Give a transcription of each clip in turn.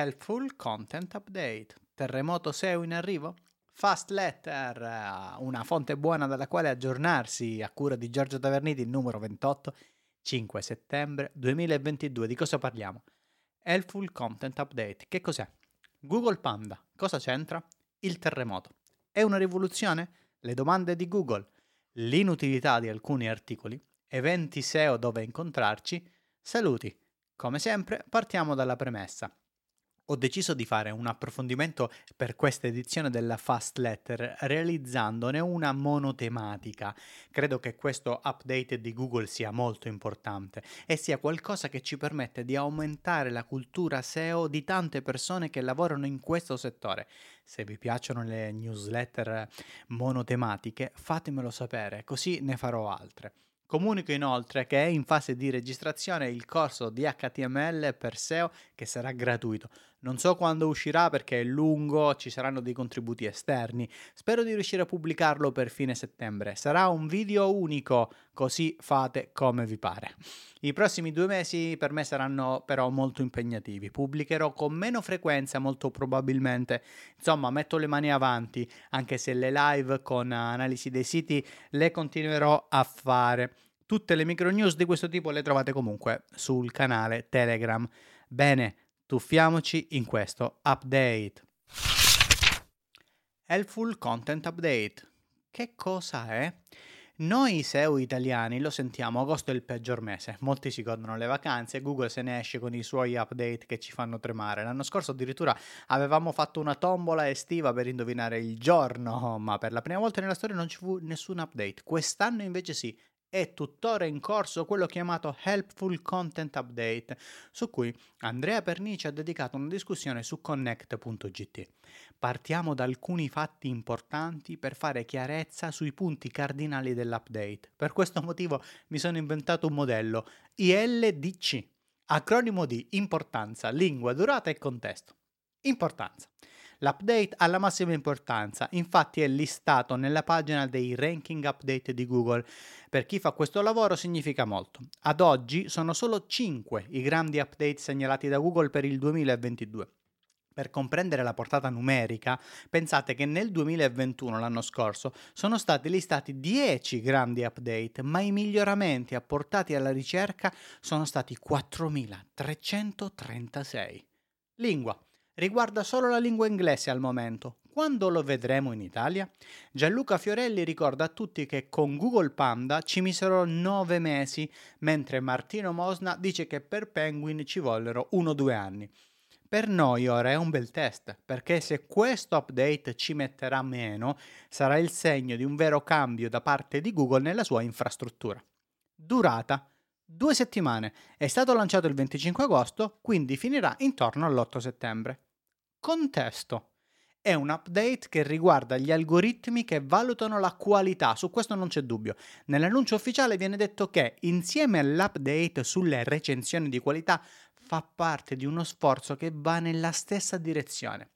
Helpful Content Update. Terremoto SEO in arrivo? Fast Letter, eh, una fonte buona dalla quale aggiornarsi a cura di Giorgio Taverniti, numero 28, 5 settembre 2022. Di cosa parliamo? Helpful Content Update. Che cos'è? Google Panda. Cosa c'entra? Il terremoto. È una rivoluzione? Le domande di Google. L'inutilità di alcuni articoli. Eventi SEO dove incontrarci. Saluti. Come sempre, partiamo dalla premessa ho deciso di fare un approfondimento per questa edizione della Fast Letter realizzandone una monotematica. Credo che questo update di Google sia molto importante e sia qualcosa che ci permette di aumentare la cultura SEO di tante persone che lavorano in questo settore. Se vi piacciono le newsletter monotematiche, fatemelo sapere, così ne farò altre. Comunico inoltre che è in fase di registrazione il corso di HTML per SEO che sarà gratuito. Non so quando uscirà perché è lungo, ci saranno dei contributi esterni. Spero di riuscire a pubblicarlo per fine settembre. Sarà un video unico, così fate come vi pare. I prossimi due mesi per me saranno però molto impegnativi. Pubblicherò con meno frequenza, molto probabilmente. Insomma, metto le mani avanti, anche se le live con analisi dei siti le continuerò a fare. Tutte le micro news di questo tipo le trovate comunque sul canale Telegram. Bene, tuffiamoci in questo update. Helpful Content Update. Che cosa è? Noi SEO italiani lo sentiamo, agosto è il peggior mese, molti si godono le vacanze, Google se ne esce con i suoi update che ci fanno tremare. L'anno scorso addirittura avevamo fatto una tombola estiva per indovinare il giorno, ma per la prima volta nella storia non ci fu nessun update. Quest'anno invece sì, è tuttora in corso quello chiamato Helpful Content Update, su cui Andrea Pernici ha dedicato una discussione su connect.gt. Partiamo da alcuni fatti importanti per fare chiarezza sui punti cardinali dell'update. Per questo motivo mi sono inventato un modello ILDC, acronimo di importanza, lingua, durata e contesto. Importanza. L'update ha la massima importanza, infatti è listato nella pagina dei ranking update di Google. Per chi fa questo lavoro significa molto. Ad oggi sono solo 5 i grandi update segnalati da Google per il 2022. Per comprendere la portata numerica, pensate che nel 2021, l'anno scorso, sono stati listati 10 grandi update, ma i miglioramenti apportati alla ricerca sono stati 4.336. Lingua riguarda solo la lingua inglese al momento. Quando lo vedremo in Italia? Gianluca Fiorelli ricorda a tutti che con Google Panda ci misero nove mesi, mentre Martino Mosna dice che per Penguin ci vollero uno o due anni. Per noi ora è un bel test, perché se questo update ci metterà meno, sarà il segno di un vero cambio da parte di Google nella sua infrastruttura. Durata due settimane. È stato lanciato il 25 agosto, quindi finirà intorno all'8 settembre. Contesto. È un update che riguarda gli algoritmi che valutano la qualità, su questo non c'è dubbio. Nell'annuncio ufficiale viene detto che insieme all'update sulle recensioni di qualità fa parte di uno sforzo che va nella stessa direzione.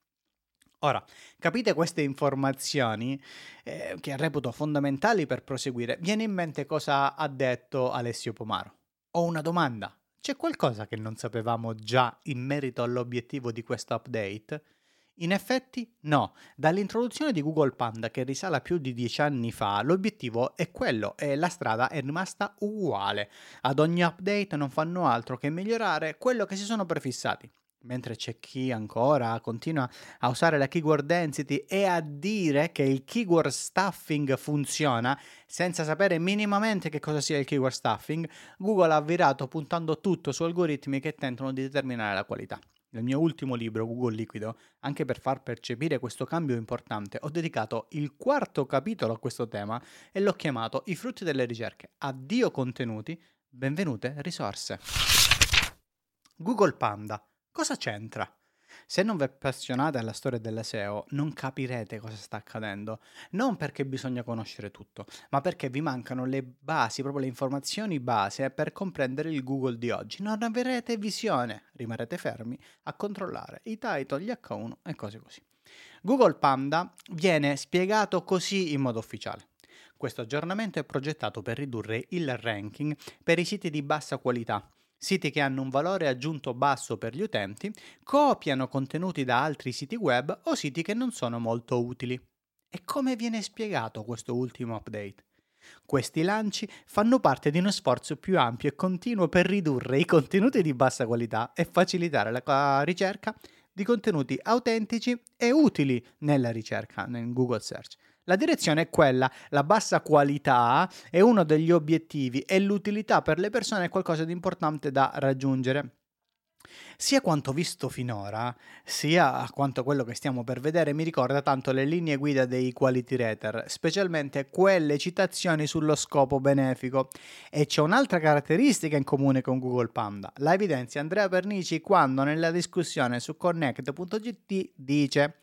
Ora, capite queste informazioni eh, che reputo fondamentali per proseguire, viene in mente cosa ha detto Alessio Pomaro. Ho una domanda. C'è qualcosa che non sapevamo già in merito all'obiettivo di questo update? In effetti no, dall'introduzione di Google Panda che risale a più di dieci anni fa, l'obiettivo è quello e la strada è rimasta uguale. Ad ogni update non fanno altro che migliorare quello che si sono prefissati. Mentre c'è chi ancora continua a usare la keyword density e a dire che il keyword stuffing funziona senza sapere minimamente che cosa sia il keyword stuffing, Google ha virato puntando tutto su algoritmi che tentano di determinare la qualità. Nel mio ultimo libro, Google Liquido, anche per far percepire questo cambio importante, ho dedicato il quarto capitolo a questo tema e l'ho chiamato I frutti delle ricerche. Addio contenuti, benvenute risorse. Google Panda Cosa c'entra? Se non vi appassionate alla storia della SEO, non capirete cosa sta accadendo. Non perché bisogna conoscere tutto, ma perché vi mancano le basi, proprio le informazioni base per comprendere il Google di oggi. Non avrete visione, rimarrete fermi a controllare i title, gli H1 e cose così. Google Panda viene spiegato così in modo ufficiale. Questo aggiornamento è progettato per ridurre il ranking per i siti di bassa qualità siti che hanno un valore aggiunto basso per gli utenti, copiano contenuti da altri siti web o siti che non sono molto utili. E come viene spiegato questo ultimo update? Questi lanci fanno parte di uno sforzo più ampio e continuo per ridurre i contenuti di bassa qualità e facilitare la ricerca di contenuti autentici e utili nella ricerca, nel Google Search. La direzione è quella, la bassa qualità è uno degli obiettivi e l'utilità per le persone è qualcosa di importante da raggiungere. Sia quanto visto finora, sia quanto quello che stiamo per vedere mi ricorda tanto le linee guida dei quality rater, specialmente quelle citazioni sullo scopo benefico. E c'è un'altra caratteristica in comune con Google Panda. La evidenzia Andrea Pernici quando nella discussione su connect.gt dice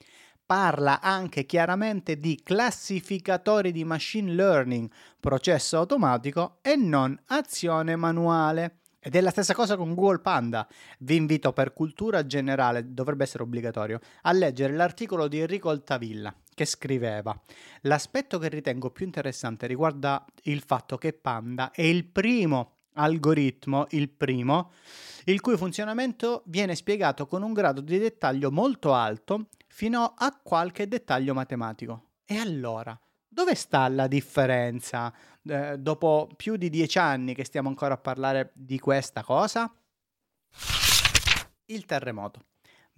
parla anche chiaramente di classificatori di machine learning, processo automatico e non azione manuale. Ed è la stessa cosa con Google Panda. Vi invito per cultura generale, dovrebbe essere obbligatorio, a leggere l'articolo di Enrico Altavilla che scriveva L'aspetto che ritengo più interessante riguarda il fatto che Panda è il primo algoritmo, il primo, il cui funzionamento viene spiegato con un grado di dettaglio molto alto fino a qualche dettaglio matematico. E allora, dove sta la differenza? Eh, dopo più di dieci anni che stiamo ancora a parlare di questa cosa? Il terremoto.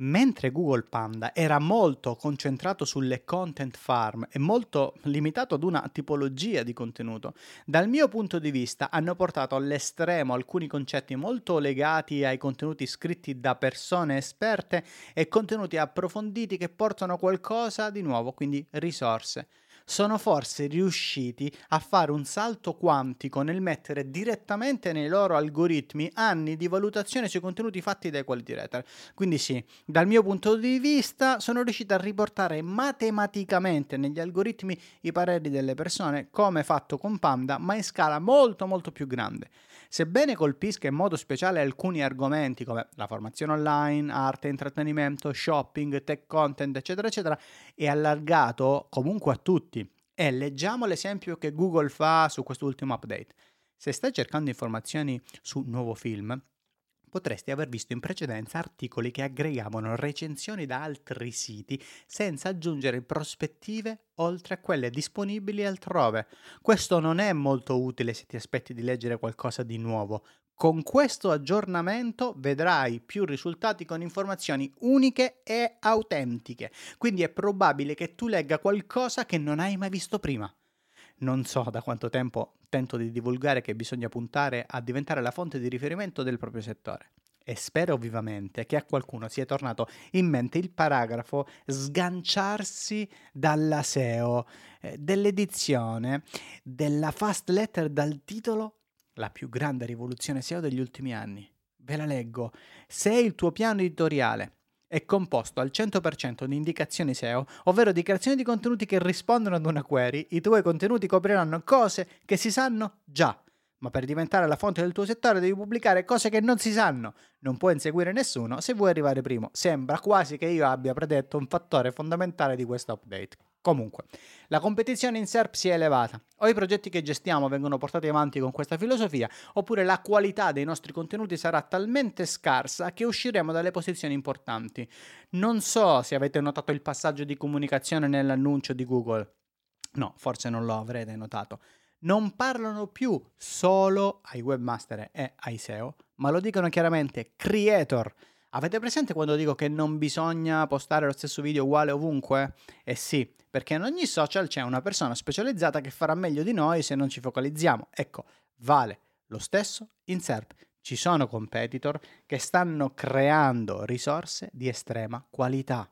Mentre Google Panda era molto concentrato sulle content farm e molto limitato ad una tipologia di contenuto, dal mio punto di vista hanno portato all'estremo alcuni concetti molto legati ai contenuti scritti da persone esperte e contenuti approfonditi che portano qualcosa di nuovo, quindi risorse sono forse riusciti a fare un salto quantico nel mettere direttamente nei loro algoritmi anni di valutazione sui contenuti fatti dai quality rater. Quindi sì, dal mio punto di vista sono riusciti a riportare matematicamente negli algoritmi i pareri delle persone come fatto con Panda, ma in scala molto molto più grande. Sebbene colpisca in modo speciale alcuni argomenti come la formazione online, arte, intrattenimento, shopping, tech content, eccetera, eccetera, è allargato comunque a tutti. E leggiamo l'esempio che Google fa su quest'ultimo update. Se stai cercando informazioni su un nuovo film, potresti aver visto in precedenza articoli che aggregavano recensioni da altri siti senza aggiungere prospettive oltre a quelle disponibili altrove. Questo non è molto utile se ti aspetti di leggere qualcosa di nuovo. Con questo aggiornamento vedrai più risultati con informazioni uniche e autentiche, quindi è probabile che tu legga qualcosa che non hai mai visto prima. Non so da quanto tempo tento di divulgare che bisogna puntare a diventare la fonte di riferimento del proprio settore. E spero vivamente che a qualcuno sia tornato in mente il paragrafo sganciarsi dalla SEO, eh, dell'edizione, della fast letter dal titolo La più grande rivoluzione SEO degli ultimi anni. Ve la leggo. Se il tuo piano editoriale è composto al 100% di indicazioni SEO, ovvero dichiarazioni di contenuti che rispondono ad una query, i tuoi contenuti copriranno cose che si sanno già. Ma per diventare la fonte del tuo settore devi pubblicare cose che non si sanno. Non puoi inseguire nessuno se vuoi arrivare primo. Sembra quasi che io abbia predetto un fattore fondamentale di questo update. Comunque, la competizione in SERP si è elevata. O i progetti che gestiamo vengono portati avanti con questa filosofia, oppure la qualità dei nostri contenuti sarà talmente scarsa che usciremo dalle posizioni importanti. Non so se avete notato il passaggio di comunicazione nell'annuncio di Google. No, forse non lo avrete notato. Non parlano più solo ai webmaster e ai SEO, ma lo dicono chiaramente creator. Avete presente quando dico che non bisogna postare lo stesso video uguale ovunque? Eh sì, perché in ogni social c'è una persona specializzata che farà meglio di noi se non ci focalizziamo. Ecco, vale lo stesso in SERP. Ci sono competitor che stanno creando risorse di estrema qualità.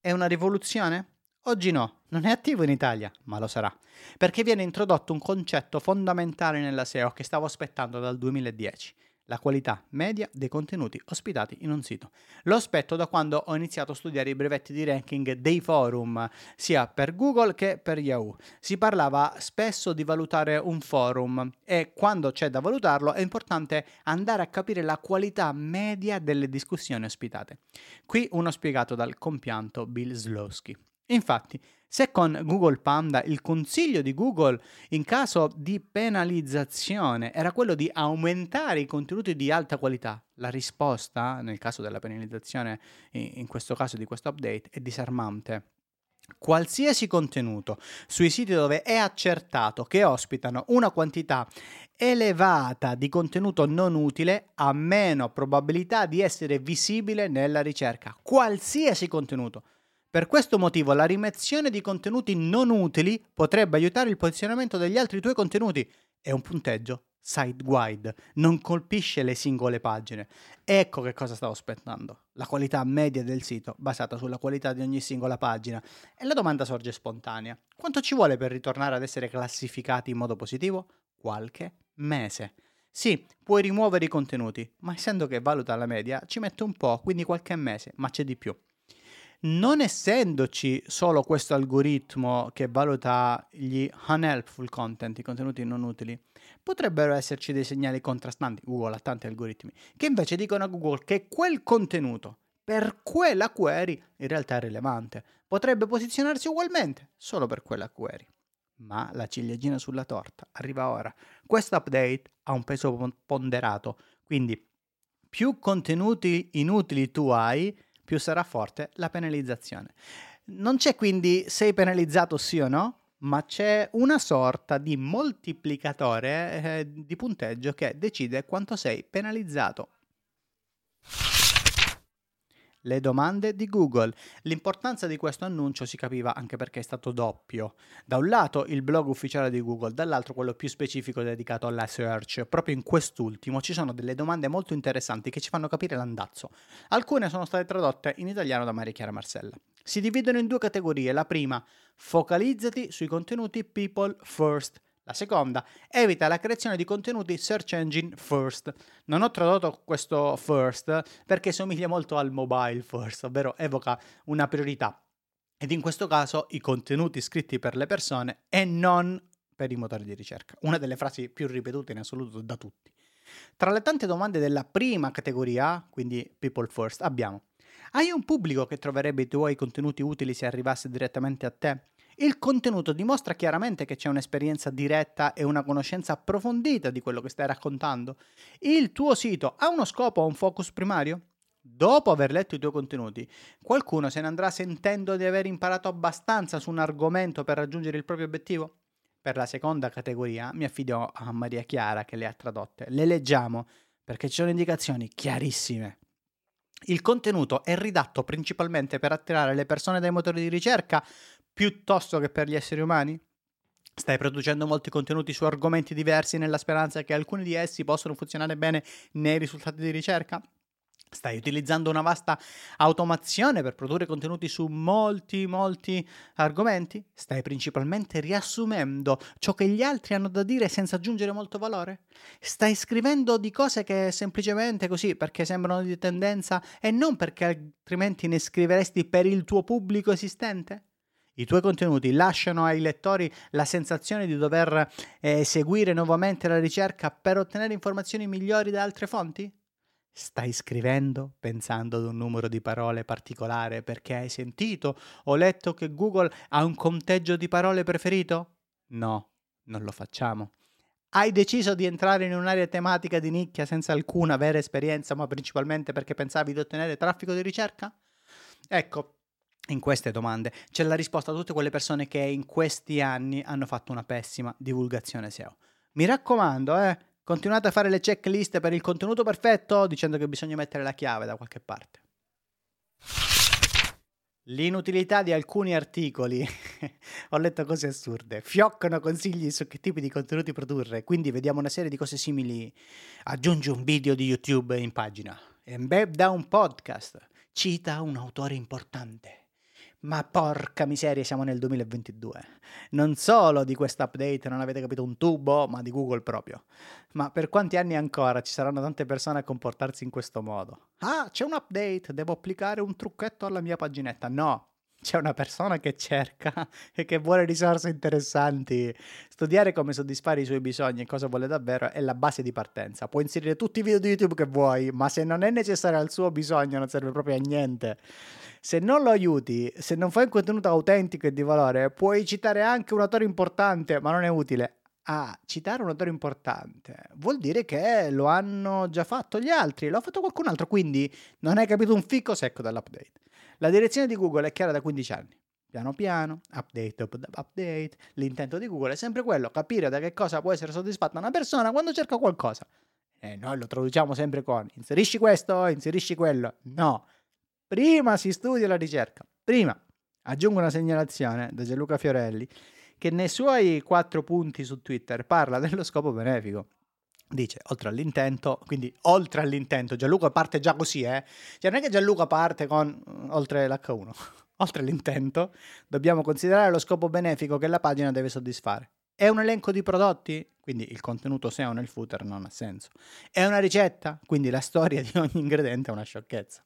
È una rivoluzione? Oggi no, non è attivo in Italia, ma lo sarà, perché viene introdotto un concetto fondamentale nella SEO che stavo aspettando dal 2010 la qualità media dei contenuti ospitati in un sito. Lo aspetto da quando ho iniziato a studiare i brevetti di ranking dei forum, sia per Google che per Yahoo. Si parlava spesso di valutare un forum e quando c'è da valutarlo è importante andare a capire la qualità media delle discussioni ospitate. Qui uno spiegato dal compianto Bill Slowski. Infatti, se con Google Panda il consiglio di Google in caso di penalizzazione era quello di aumentare i contenuti di alta qualità, la risposta, nel caso della penalizzazione, in questo caso di questo update, è disarmante. Qualsiasi contenuto sui siti dove è accertato che ospitano una quantità elevata di contenuto non utile ha meno probabilità di essere visibile nella ricerca. Qualsiasi contenuto. Per questo motivo la rimezione di contenuti non utili potrebbe aiutare il posizionamento degli altri tuoi contenuti. È un punteggio site-wide, non colpisce le singole pagine. Ecco che cosa stavo aspettando. La qualità media del sito basata sulla qualità di ogni singola pagina. E la domanda sorge spontanea. Quanto ci vuole per ritornare ad essere classificati in modo positivo? Qualche mese. Sì, puoi rimuovere i contenuti, ma essendo che valuta la media ci mette un po', quindi qualche mese, ma c'è di più non essendoci solo questo algoritmo che valuta gli unhelpful content, i contenuti non utili, potrebbero esserci dei segnali contrastanti, Google ha tanti algoritmi, che invece dicono a Google che quel contenuto per quella query in realtà è rilevante, potrebbe posizionarsi ugualmente solo per quella query. Ma la ciliegina sulla torta arriva ora. Questo update ha un peso ponderato, quindi più contenuti inutili tu hai, più sarà forte la penalizzazione. Non c'è quindi sei penalizzato sì o no, ma c'è una sorta di moltiplicatore eh, di punteggio che decide quanto sei penalizzato le domande di Google. L'importanza di questo annuncio si capiva anche perché è stato doppio. Da un lato il blog ufficiale di Google, dall'altro quello più specifico dedicato alla search. Proprio in quest'ultimo ci sono delle domande molto interessanti che ci fanno capire l'andazzo. Alcune sono state tradotte in italiano da Maria Chiara Marcella. Si dividono in due categorie. La prima, focalizzati sui contenuti people first la seconda, evita la creazione di contenuti search engine first. Non ho tradotto questo first perché somiglia molto al mobile first, ovvero evoca una priorità. Ed in questo caso i contenuti scritti per le persone e non per i motori di ricerca. Una delle frasi più ripetute in assoluto da tutti. Tra le tante domande della prima categoria, quindi people first, abbiamo hai un pubblico che troverebbe i tuoi contenuti utili se arrivasse direttamente a te? Il contenuto dimostra chiaramente che c'è un'esperienza diretta e una conoscenza approfondita di quello che stai raccontando. Il tuo sito ha uno scopo o un focus primario? Dopo aver letto i tuoi contenuti, qualcuno se ne andrà sentendo di aver imparato abbastanza su un argomento per raggiungere il proprio obiettivo? Per la seconda categoria mi affido a Maria Chiara che le ha tradotte. Le leggiamo perché ci sono indicazioni chiarissime. Il contenuto è ridatto principalmente per attirare le persone dai motori di ricerca piuttosto che per gli esseri umani? Stai producendo molti contenuti su argomenti diversi nella speranza che alcuni di essi possano funzionare bene nei risultati di ricerca? Stai utilizzando una vasta automazione per produrre contenuti su molti, molti argomenti? Stai principalmente riassumendo ciò che gli altri hanno da dire senza aggiungere molto valore? Stai scrivendo di cose che semplicemente così perché sembrano di tendenza e non perché altrimenti ne scriveresti per il tuo pubblico esistente? I tuoi contenuti lasciano ai lettori la sensazione di dover eh, seguire nuovamente la ricerca per ottenere informazioni migliori da altre fonti? Stai scrivendo pensando ad un numero di parole particolare perché hai sentito o letto che Google ha un conteggio di parole preferito? No, non lo facciamo. Hai deciso di entrare in un'area tematica di nicchia senza alcuna vera esperienza, ma principalmente perché pensavi di ottenere traffico di ricerca? Ecco, in queste domande c'è la risposta a tutte quelle persone che in questi anni hanno fatto una pessima divulgazione SEO. Mi raccomando, eh, continuate a fare le checklist per il contenuto perfetto dicendo che bisogna mettere la chiave da qualche parte. L'inutilità di alcuni articoli. Ho letto cose assurde. Fioccano consigli su che tipi di contenuti produrre, quindi vediamo una serie di cose simili. Aggiungi un video di YouTube in pagina. Embed da un podcast. Cita un autore importante. Ma porca miseria, siamo nel 2022. Non solo di questo update non avete capito un tubo, ma di Google proprio. Ma per quanti anni ancora ci saranno tante persone a comportarsi in questo modo? Ah, c'è un update, devo applicare un trucchetto alla mia paginetta. No, c'è una persona che cerca e che vuole risorse interessanti. Studiare come soddisfare i suoi bisogni e cosa vuole davvero è la base di partenza. Puoi inserire tutti i video di YouTube che vuoi, ma se non è necessario al suo bisogno non serve proprio a niente. Se non lo aiuti, se non fai un contenuto autentico e di valore, puoi citare anche un autore importante, ma non è utile. Ah, citare un autore importante vuol dire che lo hanno già fatto gli altri, lo ha fatto qualcun altro, quindi non hai capito un fico secco dall'update. La direzione di Google è chiara da 15 anni. Piano piano, update dopo update, l'intento di Google è sempre quello, capire da che cosa può essere soddisfatta una persona quando cerca qualcosa. E noi lo traduciamo sempre con inserisci questo, inserisci quello. No, prima si studia la ricerca. Prima aggiungo una segnalazione da Gianluca Fiorelli che nei suoi quattro punti su Twitter parla dello scopo benefico dice oltre all'intento, quindi oltre all'intento, Gianluca parte già così, eh? Cioè non è che Gianluca parte con mm, oltre l'H1, oltre all'intento, dobbiamo considerare lo scopo benefico che la pagina deve soddisfare. È un elenco di prodotti? Quindi il contenuto SEO nel footer non ha senso. È una ricetta? Quindi la storia di ogni ingrediente è una sciocchezza.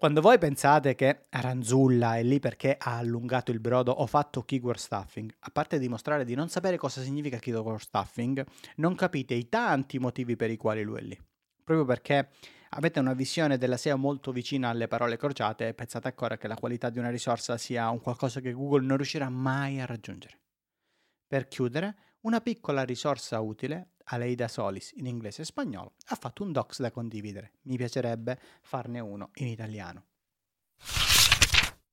Quando voi pensate che Aranzulla è lì perché ha allungato il brodo o fatto keyword stuffing, a parte dimostrare di non sapere cosa significa keyword stuffing, non capite i tanti motivi per i quali lui è lì. Proprio perché avete una visione della SEO molto vicina alle parole crociate e pensate ancora che la qualità di una risorsa sia un qualcosa che Google non riuscirà mai a raggiungere. Per chiudere, una piccola risorsa utile Aleida Solis in inglese e spagnolo, ha fatto un docs da condividere. Mi piacerebbe farne uno in italiano.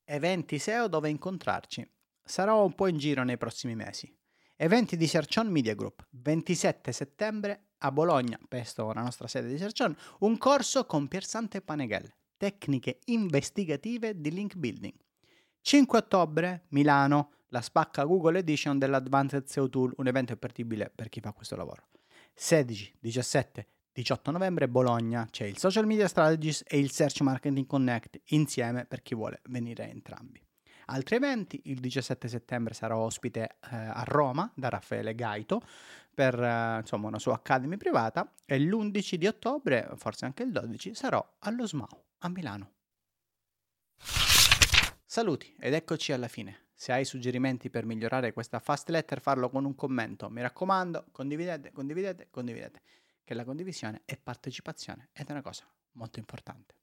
Eventi SEO dove incontrarci. Sarò un po' in giro nei prossimi mesi. Eventi di Sercion Media Group, 27 settembre a Bologna, presto la nostra sede di Sercion, un corso con Piersante Paneghel, tecniche investigative di link building. 5 ottobre, Milano, la spacca Google Edition dell'Advanced SEO Tool, un evento impertibile per chi fa questo lavoro. 16, 17, 18 novembre Bologna c'è il Social Media Strategies e il Search Marketing Connect insieme per chi vuole venire a entrambi. Altri eventi, il 17 settembre sarò ospite eh, a Roma da Raffaele Gaito per eh, insomma, una sua academy privata e l'11 di ottobre, forse anche il 12, sarò allo SMAU a Milano. Saluti ed eccoci alla fine. Se hai suggerimenti per migliorare questa fast letter, farlo con un commento. Mi raccomando, condividete, condividete, condividete, che la condivisione è partecipazione ed è una cosa molto importante.